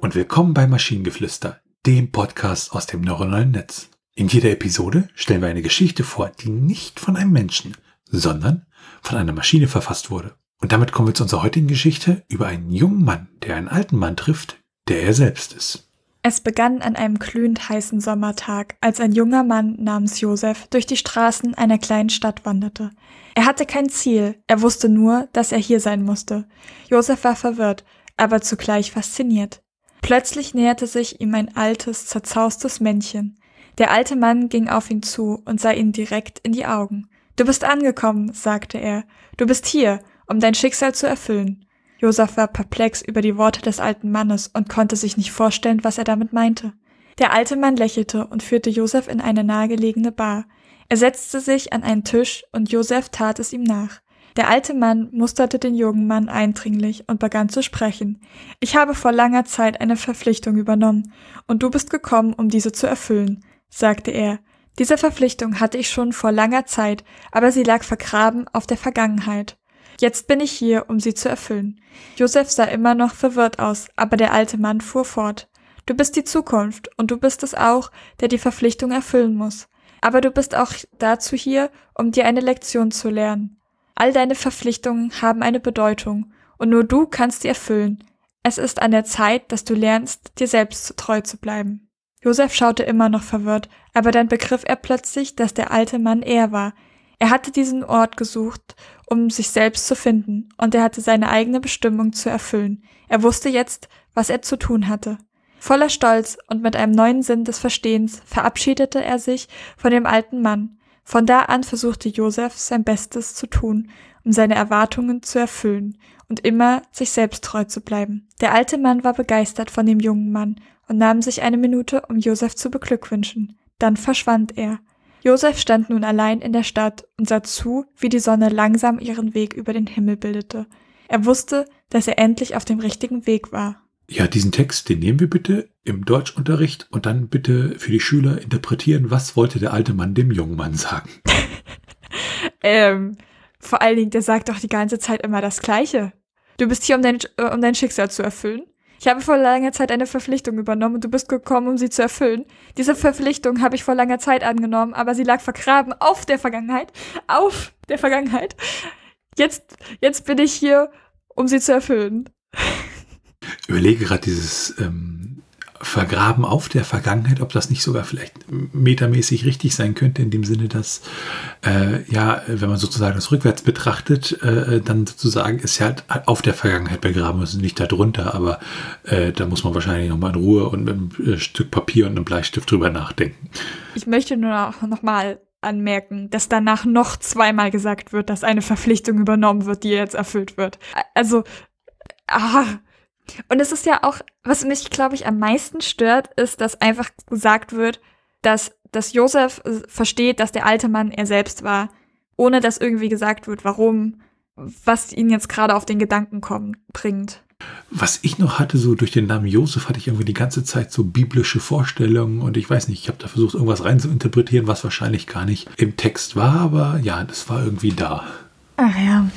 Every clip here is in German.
und willkommen bei Maschinengeflüster, dem Podcast aus dem neuronalen Netz. In jeder Episode stellen wir eine Geschichte vor, die nicht von einem Menschen, sondern von einer Maschine verfasst wurde. Und damit kommen wir zu unserer heutigen Geschichte über einen jungen Mann, der einen alten Mann trifft, der er selbst ist. Es begann an einem glühend heißen Sommertag, als ein junger Mann namens Josef durch die Straßen einer kleinen Stadt wanderte. Er hatte kein Ziel, er wusste nur, dass er hier sein musste. Josef war verwirrt, aber zugleich fasziniert. Plötzlich näherte sich ihm ein altes, zerzaustes Männchen. Der alte Mann ging auf ihn zu und sah ihn direkt in die Augen. Du bist angekommen, sagte er. Du bist hier, um dein Schicksal zu erfüllen. Josef war perplex über die Worte des alten Mannes und konnte sich nicht vorstellen, was er damit meinte. Der alte Mann lächelte und führte Josef in eine nahegelegene Bar. Er setzte sich an einen Tisch und Josef tat es ihm nach. Der alte Mann musterte den jungen Mann eindringlich und begann zu sprechen. Ich habe vor langer Zeit eine Verpflichtung übernommen, und du bist gekommen, um diese zu erfüllen, sagte er. Diese Verpflichtung hatte ich schon vor langer Zeit, aber sie lag vergraben auf der Vergangenheit. Jetzt bin ich hier, um sie zu erfüllen. Josef sah immer noch verwirrt aus, aber der alte Mann fuhr fort. Du bist die Zukunft, und du bist es auch, der die Verpflichtung erfüllen muss. Aber du bist auch dazu hier, um dir eine Lektion zu lernen. All deine Verpflichtungen haben eine Bedeutung und nur du kannst sie erfüllen. Es ist an der Zeit, dass du lernst, dir selbst treu zu bleiben. Josef schaute immer noch verwirrt, aber dann begriff er plötzlich, dass der alte Mann er war. Er hatte diesen Ort gesucht, um sich selbst zu finden, und er hatte seine eigene Bestimmung zu erfüllen. Er wusste jetzt, was er zu tun hatte. Voller Stolz und mit einem neuen Sinn des Verstehens verabschiedete er sich von dem alten Mann, von da an versuchte Josef sein Bestes zu tun, um seine Erwartungen zu erfüllen und immer sich selbst treu zu bleiben. Der alte Mann war begeistert von dem jungen Mann und nahm sich eine Minute, um Josef zu beglückwünschen. Dann verschwand er. Josef stand nun allein in der Stadt und sah zu, wie die Sonne langsam ihren Weg über den Himmel bildete. Er wusste, dass er endlich auf dem richtigen Weg war. Ja, diesen Text, den nehmen wir bitte im Deutschunterricht und dann bitte für die Schüler interpretieren, was wollte der alte Mann dem jungen Mann sagen. ähm, vor allen Dingen, der sagt doch die ganze Zeit immer das Gleiche. Du bist hier, um dein, äh, um dein Schicksal zu erfüllen. Ich habe vor langer Zeit eine Verpflichtung übernommen und du bist gekommen, um sie zu erfüllen. Diese Verpflichtung habe ich vor langer Zeit angenommen, aber sie lag vergraben auf der Vergangenheit. Auf der Vergangenheit. Jetzt, jetzt bin ich hier, um sie zu erfüllen überlege gerade dieses ähm, Vergraben auf der Vergangenheit, ob das nicht sogar vielleicht metamäßig richtig sein könnte, in dem Sinne, dass, äh, ja, wenn man sozusagen das rückwärts betrachtet, äh, dann sozusagen ist ja halt auf der Vergangenheit begraben, also nicht darunter, aber äh, da muss man wahrscheinlich nochmal in Ruhe und mit einem äh, Stück Papier und einem Bleistift drüber nachdenken. Ich möchte nur noch, mal anmerken, dass danach noch zweimal gesagt wird, dass eine Verpflichtung übernommen wird, die jetzt erfüllt wird. Also, ah, und es ist ja auch, was mich, glaube ich, am meisten stört, ist, dass einfach gesagt wird, dass, dass Josef äh, versteht, dass der alte Mann er selbst war, ohne dass irgendwie gesagt wird, warum, was ihn jetzt gerade auf den Gedanken kommen, bringt. Was ich noch hatte, so durch den Namen Josef, hatte ich irgendwie die ganze Zeit so biblische Vorstellungen und ich weiß nicht, ich habe da versucht, irgendwas rein zu interpretieren, was wahrscheinlich gar nicht im Text war, aber ja, das war irgendwie da. Ach ja.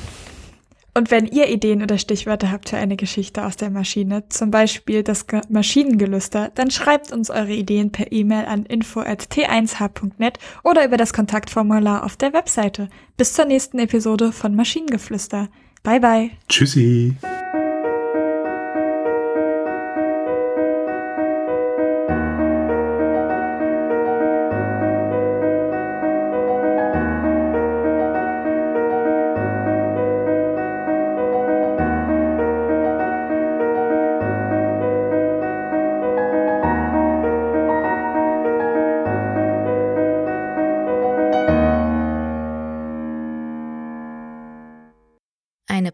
Und wenn ihr Ideen oder Stichwörter habt für eine Geschichte aus der Maschine, zum Beispiel das Maschinengelüster, dann schreibt uns eure Ideen per E-Mail an info.t1h.net oder über das Kontaktformular auf der Webseite. Bis zur nächsten Episode von Maschinengeflüster. Bye bye. Tschüssi.